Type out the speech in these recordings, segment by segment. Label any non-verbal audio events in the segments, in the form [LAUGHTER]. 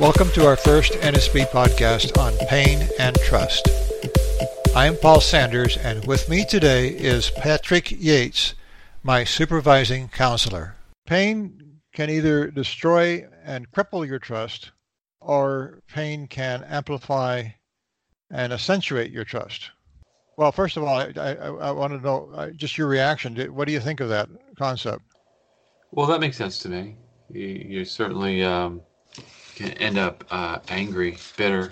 Welcome to our first NSP podcast on pain and trust. I am Paul Sanders, and with me today is Patrick Yates, my supervising counselor. Pain can either destroy and cripple your trust, or pain can amplify and accentuate your trust. Well, first of all, I, I, I want to know uh, just your reaction. What do you think of that concept? Well, that makes sense to me. You, you certainly um, can end up uh, angry, bitter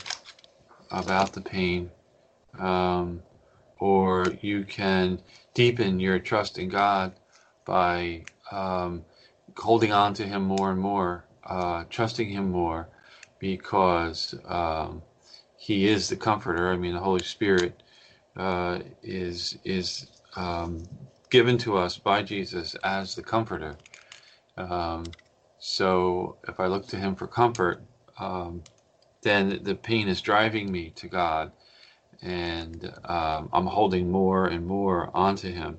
about the pain, um, or you can deepen your trust in God by um, holding on to Him more and more, uh, trusting Him more, because um, He is the Comforter. I mean, the Holy Spirit uh, is is um, given to us by Jesus as the Comforter. So if I look to Him for comfort, um, then the pain is driving me to God, and um, I'm holding more and more onto Him.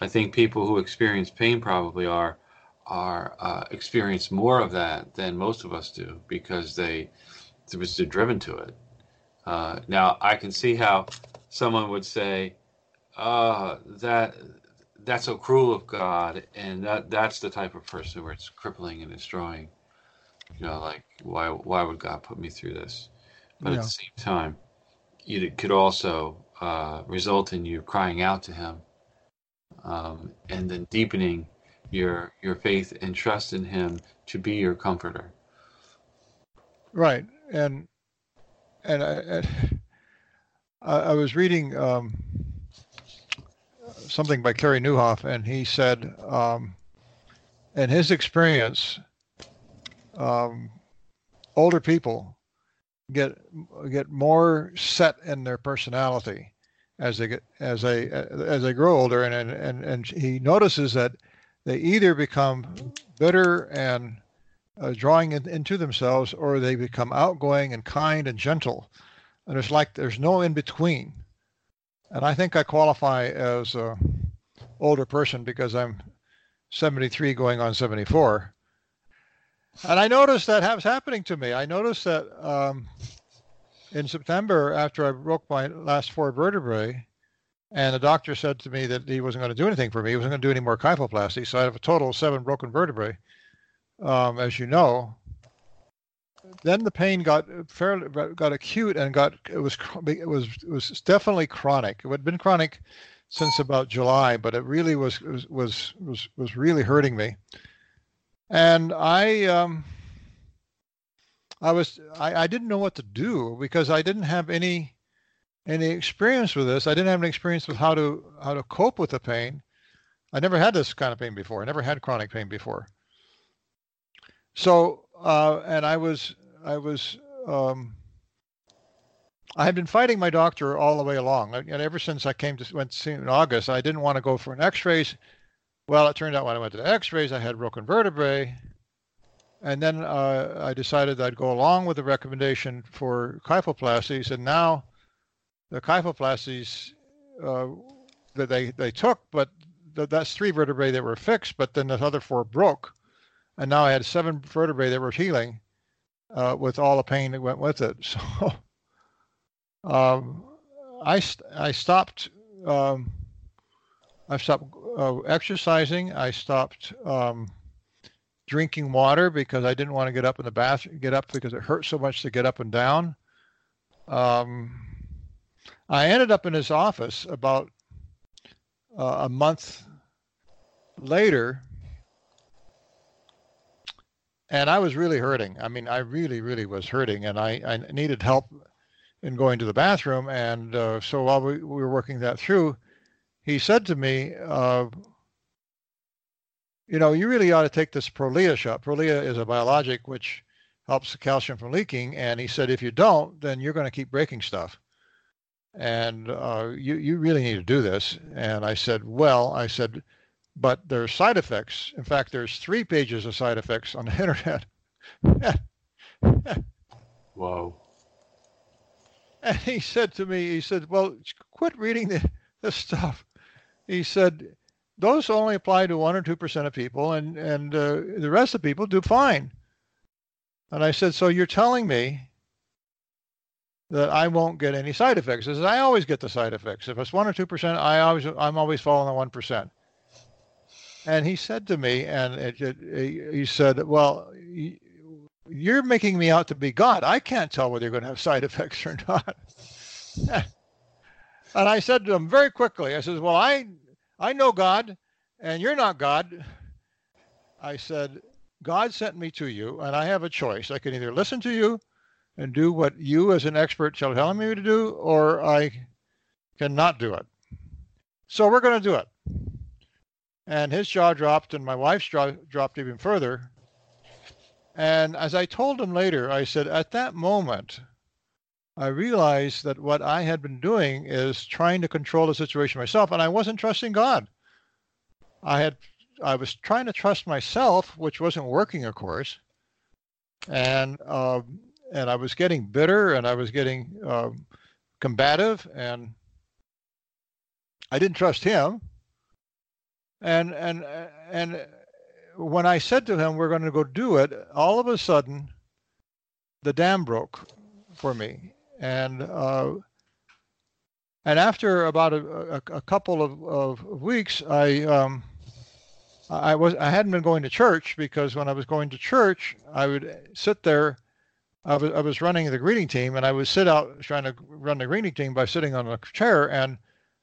I think people who experience pain probably are are uh, experience more of that than most of us do because they they're driven to it. Uh, now I can see how someone would say, uh, that that's so cruel of God, and that that's the type of person where it's crippling and destroying. You know, like why why would God put me through this? But yeah. at the same time, it could also uh, result in you crying out to Him, um, and then deepening your your faith and trust in Him to be your comforter. Right, and and I, I, [LAUGHS] I was reading. Um, something by Carey Nieuwhof, and he said, um, in his experience, um, older people get get more set in their personality as they get as they as they grow older, and and and, he notices that they either become bitter and uh, drawing in, into themselves, or they become outgoing and kind and gentle, and it's like there's no in between and I think I qualify as a older person because I'm 73 going on 74. And I noticed that was happening to me. I noticed that um, in September, after I broke my last four vertebrae, and the doctor said to me that he wasn't going to do anything for me. He wasn't going to do any more kyphoplasty. So I have a total of seven broken vertebrae, um, as you know then the pain got fairly got acute and got it was it was it was definitely chronic. It had been chronic since about July, but it really was was was was, was really hurting me. And I um, I was I, I didn't know what to do because I didn't have any any experience with this. I didn't have any experience with how to how to cope with the pain. I never had this kind of pain before. I never had chronic pain before. So uh, and I was I was um, I had been fighting my doctor all the way along, and ever since I came to went to see in August, I didn't want to go for an X-rays. Well, it turned out when I went to the X-rays, I had broken vertebrae, and then uh, I decided I'd go along with the recommendation for kyphoplasties, and now the kyphoplasties uh, that they they took, but th- that's three vertebrae that were fixed, but then the other four broke and now I had seven vertebrae that were healing uh, with all the pain that went with it. [LAUGHS] So um, I I stopped um, I stopped uh, exercising. I stopped um, drinking water because I didn't want to get up in the bath get up because it hurt so much to get up and down. Um, I ended up in his office about uh, a month later and I was really hurting. I mean, I really, really was hurting, and I, I needed help in going to the bathroom. And uh, so while we, we, were working that through, he said to me, uh, "You know, you really ought to take this Prolia shot. Prolia is a biologic which helps the calcium from leaking, and he said if you don't, then you're going to keep breaking stuff." And uh, you you really need to do this. And I said, "Well," I said but there's side effects. In fact, there's three pages of side effects on the [LAUGHS] internet. Whoa. And he said to me, he said, well, quit reading the, this stuff. He said, those only apply to one or two percent of people, and and uh, the rest of people do fine. And I said, So you're telling me that I won't get any side effects? He says, I always get the side effects. If it's one or two percent, I always I'm always following the one percent. And he said to me, and it, it, he said, Well, you're making me out to be God. I can't tell whether you're going to have side effects or not. [LAUGHS] and I said to him very quickly, I says, Well, I I know God, and you're not God. I said, God sent me to you, and I have a choice. I can either listen to you and do what you, as an expert, shall tell me to do, or I cannot do it. So we're going to do it. And his jaw dropped, and my wife's jaw dropped even further. And as I told him later, I said, at that moment, I realized that what I had been doing is trying to control the situation myself, and I wasn't trusting God. I had I was trying to trust myself, which wasn't working, of course, and um, and I was getting bitter and I was getting um, combative, and I didn't trust him. And and and when I said to him, "We're going to go do it," all of a sudden, the dam broke for me, and uh, and after about a, a, a couple of, of, weeks, I um, I was I hadn't been going to church because when I was going to church, I would sit there. I was I was running the greeting team, and I would sit out trying to run the greeting team by sitting on a chair, and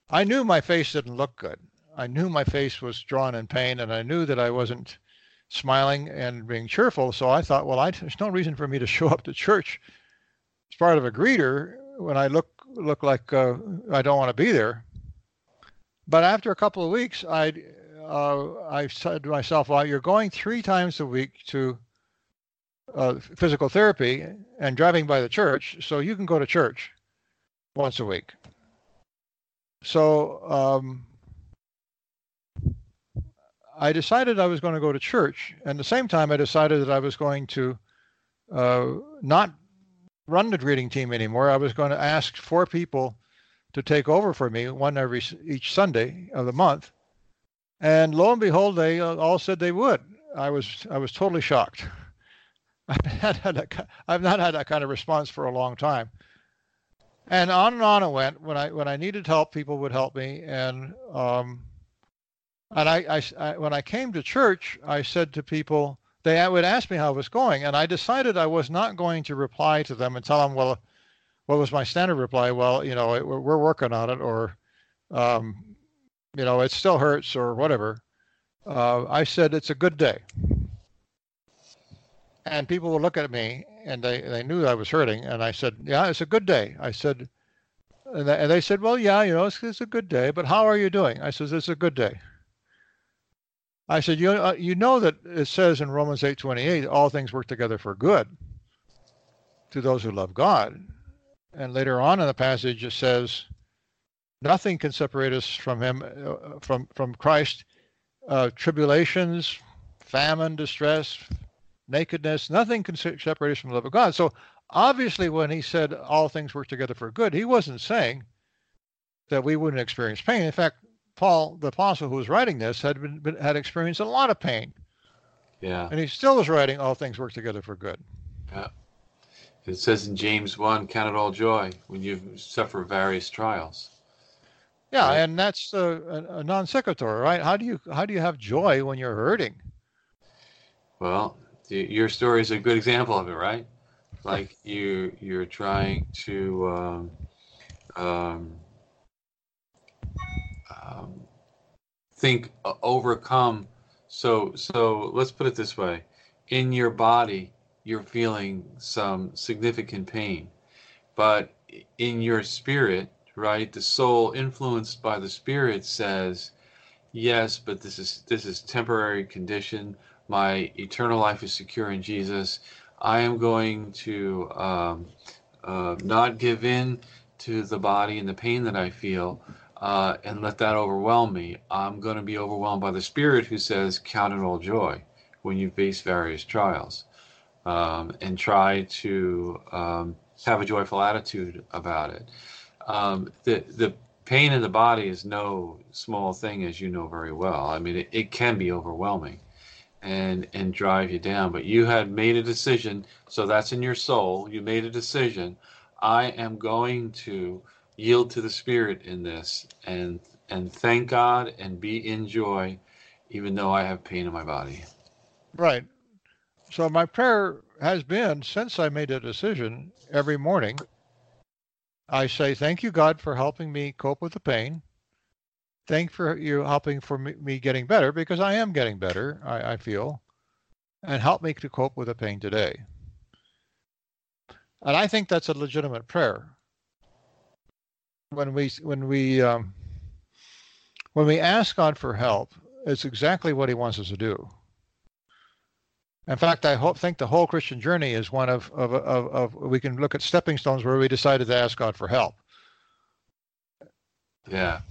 I knew my face didn't look good. I knew my face was drawn in pain, and I knew that I wasn't smiling and being cheerful. So I thought, well, I, there's no reason for me to [LAUGHS] show up to church as part of a greeter when I look look like uh, I don't want to be there. But after a couple of weeks, I uh, I said to myself, well, you're going three times a week to uh, physical therapy and driving by the church, so you can go to church once a week. So um, I decided I was going to go to church. And at the same time, I decided that I was going to uh, not run the greeting team anymore. I was going to ask four people to take over for me, one every each Sunday of the month. And lo and behold, they uh, all said they would. I was I was totally shocked. [LAUGHS] I've, a, I've not had that kind of response for a long time. And on and on it went. When I when I needed help, people would help me. And um, and I, I, I when I came to church, I said to people, they would ask me how it was going, and I decided I was not going to reply to them and tell them, well, what was my standard reply? Well, you know, we're, we're working on it, or um, you know, it still hurts or whatever. Uh, I said, it's a good day. And people would look at me and they, they knew I was hurting. And I said, yeah, it's a good day. I said, and they, and they said, well, yeah, you know, it's, it's, a good day, but how are you doing? I said, it's a good day. I said, you, uh, you know that it says in Romans 8:28, all things work together for good to those who love God. And later on in the passage, it says, Nothing can separate us from him, uh, from from Christ. Uh, tribulations, famine, distress, nakedness, nothing can separate us from the love of God. So obviously, when he said all things work together for good, he wasn't saying that we wouldn't experience pain. In fact, Paul, the apostle who was writing this, had been, been had experienced a lot of pain. Yeah. And he still was writing all things work together for good. Yeah. It says in James 1, count it all joy when you suffer various trials. Yeah, right? and that's a, a, non sequitur, right? How do you how do you have joy when you're hurting? Well, your story is a good example of it, right? Like you you're trying to um, um, um, think uh, overcome. So so let's put it this way: in your body, you're feeling some significant pain, but in your spirit right? The soul influenced by the spirit says, yes, but this is this is temporary condition. My eternal life is secure in Jesus. I am going to um, uh, not give in to the body and the pain that I feel uh, and let that overwhelm me. I'm going to be overwhelmed by the Spirit who says, Count it all joy when you face various trials um, and try to um, have a joyful attitude about it um, the the pain in the body is no small thing, as you know very well. I mean, it, it can be overwhelming, and and drive you down. But you had made a decision, so that's in your soul. You made a decision. I am going to yield to the Spirit in this, and and thank God and be in joy, even though I have pain in my body. Right. So my prayer has been since I made a decision every morning. I say, Thank you, God, for helping me cope with the pain. Thank for you helping for me, me getting better because I am getting better, I, I feel, and help me to cope with the pain today. And I think that's a legitimate prayer. When we when we um, when we ask God for help, it's exactly what He wants us to do. In fact, I hope, think the whole Christian journey is one of, of, of, of, we can look at stepping stones where we decided to ask God for help. Yeah.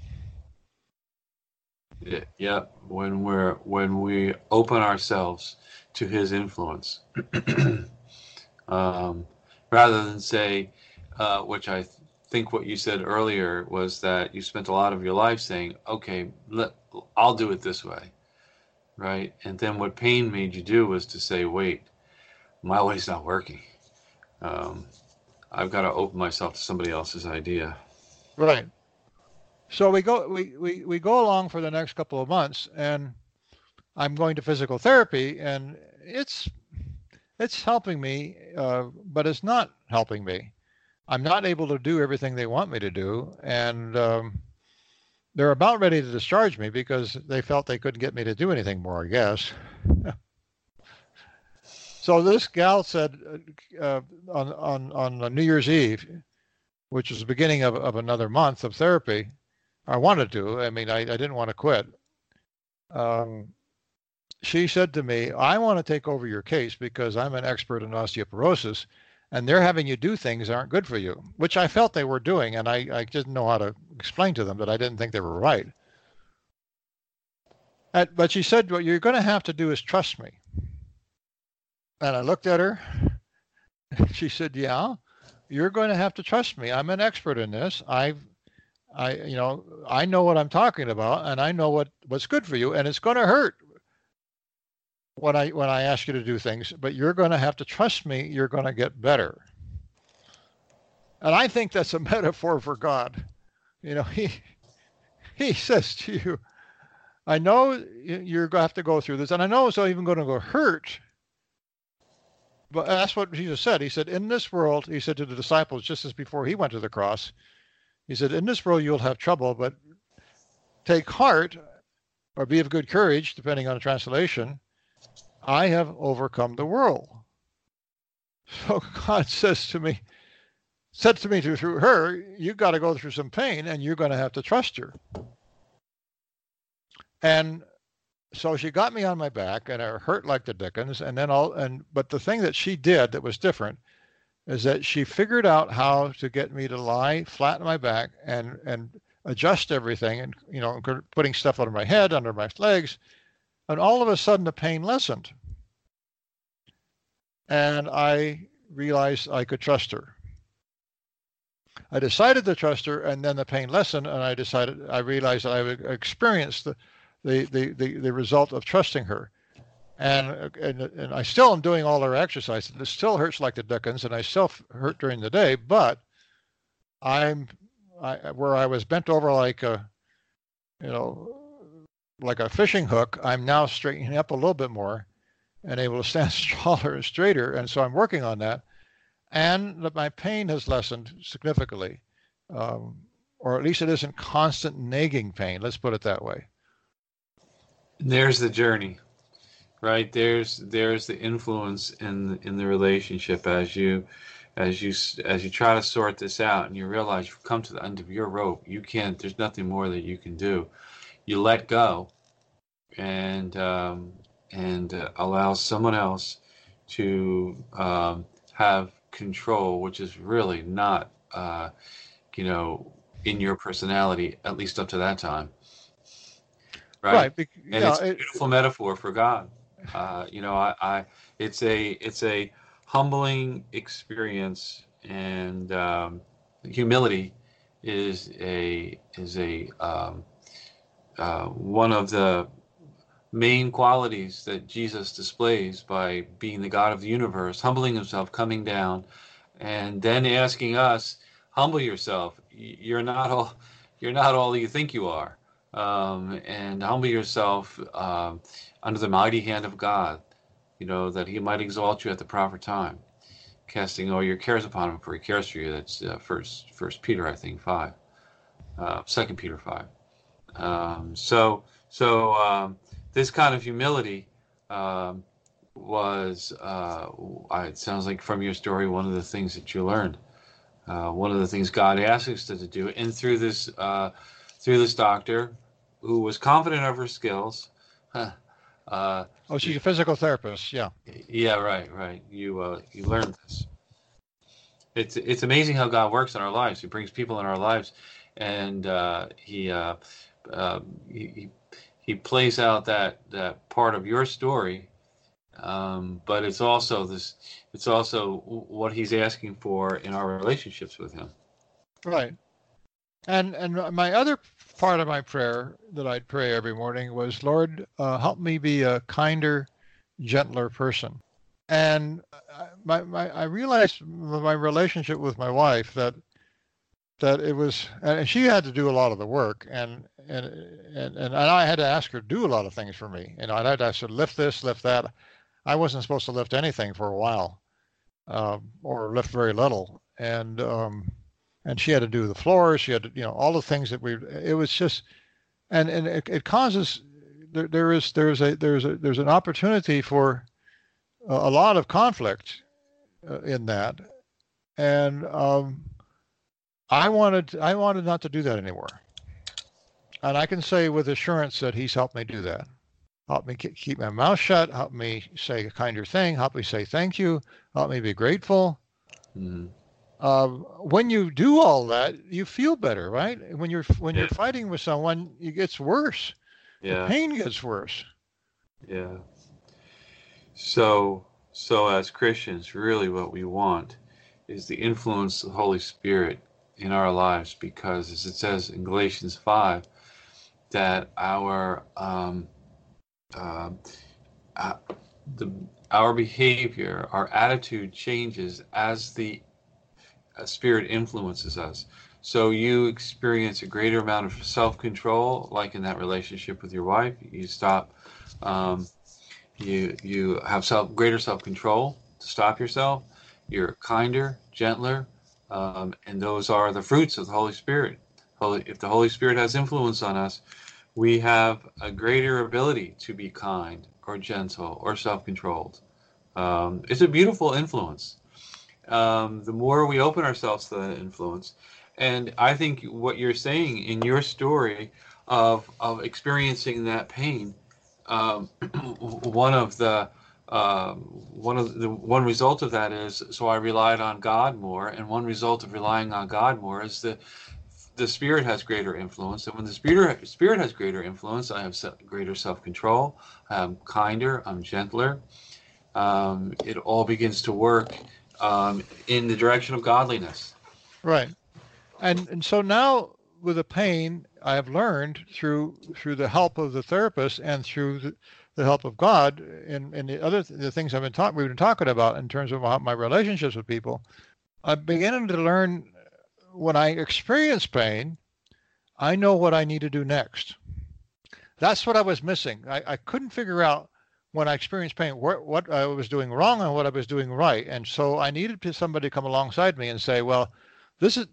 Yeah, yeah. When we're when we open ourselves to His influence, [CLEARS THROAT] um, rather than say, uh, which I think what you said earlier was that you spent a lot of your life saying, "Okay, let, I'll do it this way." right? And then what pain made you do was to say, wait, my way's not working. Um, I've got to open myself to somebody else's idea. Right. So we go we, we, we go along for the next couple of months and I'm going to physical therapy and it's it's helping me, uh, but it's not helping me. I'm not able to do everything they want me to do, and um, they're about ready to discharge me because they felt they couldn't get me to do anything more, I guess. [LAUGHS] so this gal said uh, on, on, on New Year's Eve, which was the beginning of, of another month of therapy, I wanted to. I mean, I, I didn't want to quit. Um, she said to me, I want to take over your case because I'm an expert in osteoporosis and they're having you do things aren't good for you, which I felt they were doing, and I, I didn't know how to explain to them that I didn't think they were right. But she said, What you're going to have to do is trust me. And I looked at her. [LAUGHS] She said, Yeah, you're going to have to trust me. I'm an expert in this. I've I you know, I know what I'm talking about and I know what, what's good for you and it's going to hurt when I when I ask you to do things, but you're going to have to trust me. You're going to get better. And I think that's a [LAUGHS] metaphor for God. You know, he [LAUGHS] he says to you, I know you're going to have to go through this, and I know it's not even going to go hurt. But that's what Jesus said. He said, In this world, he said to the disciples just as before he went to the cross, he said, In this world you'll have trouble, but take heart or be of good courage, depending on the translation. I have overcome the world. So [LAUGHS] God says to me, said to me through her, you've got to go through some pain and you're going to have to trust her. And so she got me on my back and I hurt like the dickens. And then all, and, but the thing that she did that was different is that she figured out how to get me to lie flat on my back and, and adjust everything and, you know, putting stuff under my head, under my legs, and all of a sudden, the pain lessened. And I realized I could trust her. I decided to trust her, and then the pain lessened, and I decided I realized that I would experience the, the, the, the, the result of trusting her. And, and and I still am doing all her exercises. It still hurts like the dickens, and I still hurt during the day. But I'm I, where I was bent over like a, you know, like a fishing hook, I'm now straightening up a little bit more and able to stand [LAUGHS] taller and straighter. And so I'm working on that. And that my pain has lessened significantly, um, or at least it isn't constant nagging pain. Let's put it that way. There's the journey, right? There's there's the influence in in the relationship as you as you as you try to sort this out and you realize you've come to the end of your rope. You can't. There's nothing more that you can do you let go and um, and uh, allow someone else to um, have control, which is really not, uh, you know, in your personality, at least up to that time. Right. right. And yeah, it's a beautiful it, metaphor for God. Uh, you know, I, I, it's a, it's a humbling experience, and um, humility is a, is a, um, uh, one of the main qualities that Jesus displays by being the God of the universe, humbling himself, coming down, and then asking us, humble yourself. You're not all you're not all you think you are. Um, and humble yourself uh, under the mighty hand of God, you know, that he might exalt you at the proper time, casting all your cares upon him, for he cares for you. That's uh, first First Peter, I think, five, uh, Second Peter five. Um, so, so um, this kind of humility um, was, uh, it sounds like from your story, one of the things that you learned. Uh, one of the things God asked us to do, and through this, uh, through this doctor, who was confident of her skills. [LAUGHS] Uh, oh, she's a physical therapist. Yeah. Yeah. Right. Right. You uh, you learned this. It's it's amazing how God works in our lives. He brings people in our lives, and uh, he, uh, uh, he he plays out that that part of your story. Um, but it's also this. It's also what he's asking for in our relationships with him. Right. And and my other part of my prayer that I'd pray every morning was, Lord, uh, help me be a kinder, gentler person. And my, my, I realized my relationship with my wife that that it was, and she had to do a lot of the work, and and and and I had to ask her to do a lot of things for me. You know, I had to her lift this, lift that. I wasn't supposed to lift anything for a while, uh, or lift very little, and um, and she had to do the floors. She had to, you know, all the things that we. It was just, and and it, it causes there, there is there's a there's a there's an opportunity for a, a lot of conflict uh, in that, and um, I wanted I wanted not to do that anymore, and I can say with assurance that he's helped me do that. Help me keep my mouth shut. Help me say a kinder thing. Help me say thank you. Help me be grateful. Mm-hmm uh, when you do all that, you feel better, right? When you're when yeah. you're fighting with someone, it gets worse. Yeah. The pain gets worse. Yeah. So so as Christians, really what we want is the influence of the Holy Spirit in our lives because as it says in Galatians 5 that our um, uh, uh, the our behavior, our attitude changes as the spirit influences us. So you experience a greater amount of self-control, like in that relationship with your wife. You stop. Um, you you have self greater self-control to stop yourself. You're kinder, gentler, um, and those are the fruits of the Holy Spirit. Holy, if the Holy Spirit has influence on us, we have a greater ability to be kind or gentle or self-controlled. Um, it's a beautiful influence um, the more we open ourselves to that influence. And I think what you're saying in your story of, of experiencing that pain, um, [CLEARS THROAT] one of the uh, one of the one result of that is so I relied on God more, and one result of relying on God more is that the spirit has greater influence, and when the spirit spirit has greater influence, I have greater self control. I'm kinder. I'm gentler. Um, it all begins to work um, in the direction of godliness. Right, and and so now with the pain, I have learned through through the help of the therapist and through the, the help of God and, and the other the things I've been talking we've been talking about in terms of my relationships with people. I'm beginning to learn uh, when I experience pain, I know what I need to do next. That's what I was missing. I, I couldn't figure out when I experienced pain, what, what I was doing wrong and what I was doing right. And so I needed somebody to come alongside me and say, well, this is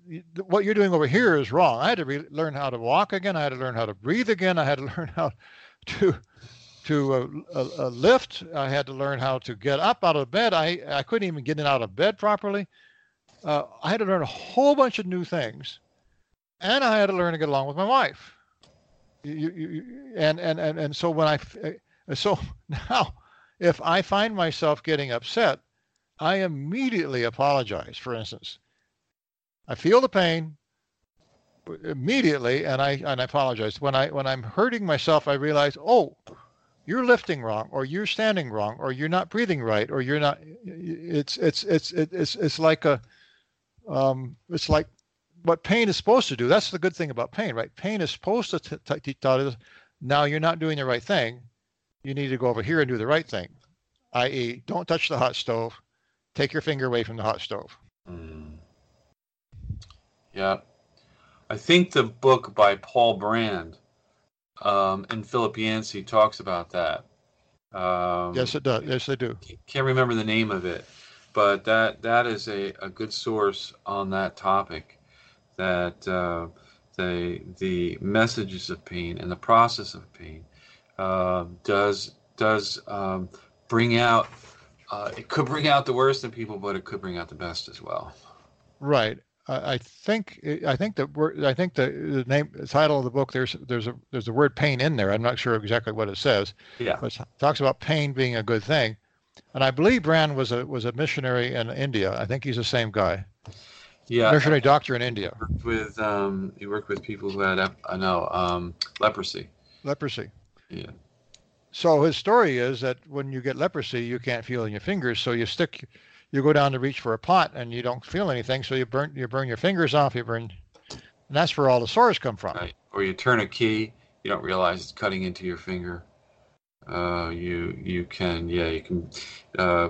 what you're doing over here is wrong. I had to re- learn how to walk again. I had to learn how to breathe again. I had to [LAUGHS] learn how to to uh, uh, uh, lift. I had to learn how to get up out of bed. I I couldn't even get in out of bed properly. Uh, I had to learn a whole bunch of new things, and I had to learn to get along with my wife. You, you, and, and and and so when I so [LAUGHS] now, if I find myself getting upset, I immediately apologize. For instance, I feel the pain immediately, and I and I apologize. When I when I'm hurting myself, I realize, oh, you're lifting wrong, or you're standing wrong, or you're not breathing right, or you're not. It's it's it's it's it's like a, um, it's like what pain is supposed to do. That's the good thing about pain, right? Pain is supposed to t- t- us now you're not doing the right thing you need to go over here and do the right thing, i.e., don't touch the hot stove, take your finger away from the hot stove. Mm. Yeah. I think the book by Paul Brand um, and Philip Yancey talks about that. Um, yes, it does. Yes, they do. Can't remember the name of it, but that that is a, a good source on that topic. That uh, the the messages of pain and the process of pain uh, does does um, bring out. Uh, it could bring out the worst in people, but it could bring out the best as well. Right. I think I think the word I think the, the name the title of the book there's there's a there's the word pain in there. I'm not sure exactly what it says. Yeah. But it talks about pain being a good thing, and I believe Brand was a was a missionary in India. I think he's the same guy. Yeah. Missionary doctor in India. Worked with um, he worked with people who had I know um, leprosy. Leprosy. Yeah. So his story is that when you get leprosy, you can't feel in your fingers, so you stick you go down to reach for a pot and you don't feel anything, so you burn you burn your fingers off. You burn, and that's where all the sores come from. Right. Or you turn a key, you don't realize it's cutting into your finger. Uh, you you can yeah you can uh,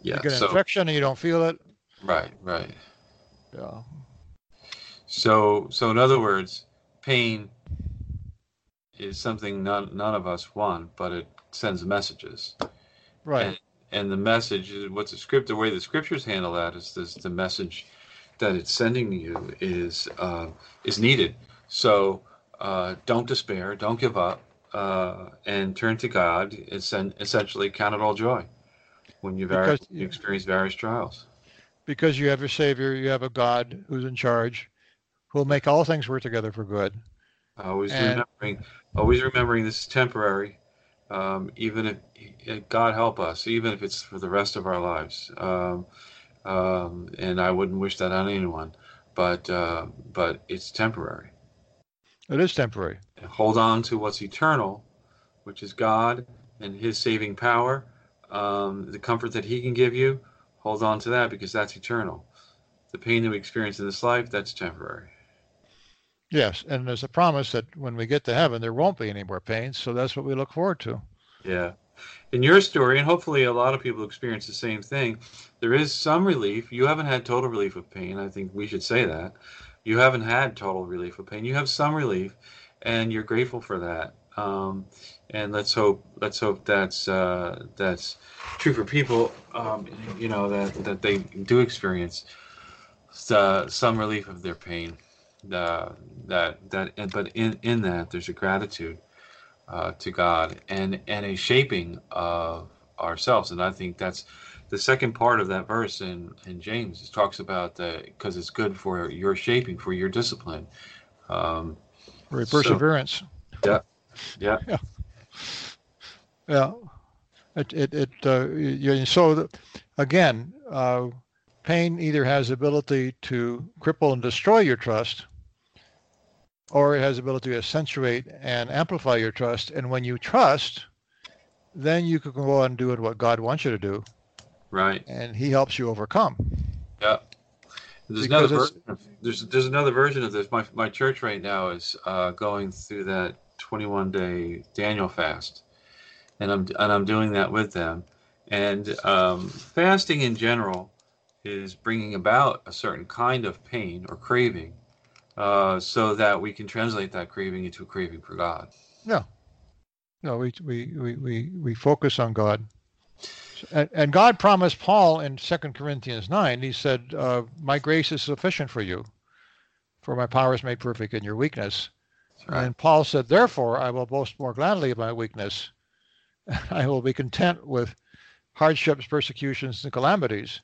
yeah you get an so, infection and you don't feel it. Right, right. Yeah. So so in other words, pain is something none none of us want, but it sends messages. Right. And, and the message what's the script the way the scriptures handle that is this the message that it's sending you is uh, is needed. So uh, don't despair don't give up uh, and turn to god it's an, essentially count it all joy when you because, you experience various trials. Because you have your savior you have a god who's in charge who'll make all things work together for good. Always and, remembering always remembering this is temporary um, even if God help us, even if it's for the rest of our lives. Um, um, and I wouldn't wish that on anyone, but uh, but it's temporary. It is temporary. Hold on to what's eternal, which is God and His saving power, um, the comfort that He can give you. Hold on to that because that's eternal. The pain that we experience in this life, that's temporary. Yes, and there's a promise that when we get to heaven, there won't be any more pain. So that's what we look forward to. Yeah. In your story, and hopefully a lot of people experience the same thing, there is some relief. You haven't had total relief of pain. I think we should say that. You haven't had total relief of pain. You have some relief, and you're grateful for that. Um, and let's hope let's hope that's uh, that's true for people. Um, you know that that they do experience uh, some relief of their pain uh, that that and, but in in that there's a gratitude uh, to God and and a shaping of ourselves. And I think that's the second part of that verse in in James. It talks about that because it's good for your shaping for your discipline. Um, for your perseverance so, yeah [LAUGHS] yeah. Yeah. It it, it uh, you, so the, again uh, pain either has ability to cripple and destroy your trust or it has the ability to accentuate and amplify your trust. And when you trust, then you can go on doing what God wants you to do. Right. And He helps you overcome. Yeah. There's another version. Of, there's there's another version of this. My my church right now is uh, going through that 21 day Daniel fast, and I'm and I'm doing that with them. And um, fasting in general is bringing about a certain kind of pain or craving uh, so that we can translate that craving into a craving for God. Yeah. No, we we we we, we focus on God. And, and God promised Paul in Second Corinthians 9, he said, uh, My grace is sufficient for you, for my power is made perfect in your weakness. Right. And Paul said, Therefore, I will boast more gladly of my weakness. I will be content with hardships, persecutions, and calamities.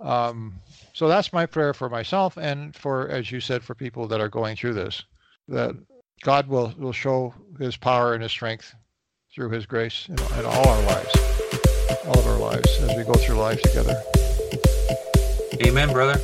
Um, so that's my prayer for myself and for, as you said, for people that are going through this, that God will, will show his power and his strength through his grace in, in all our lives, all of our lives as we go through life together. Amen, brother.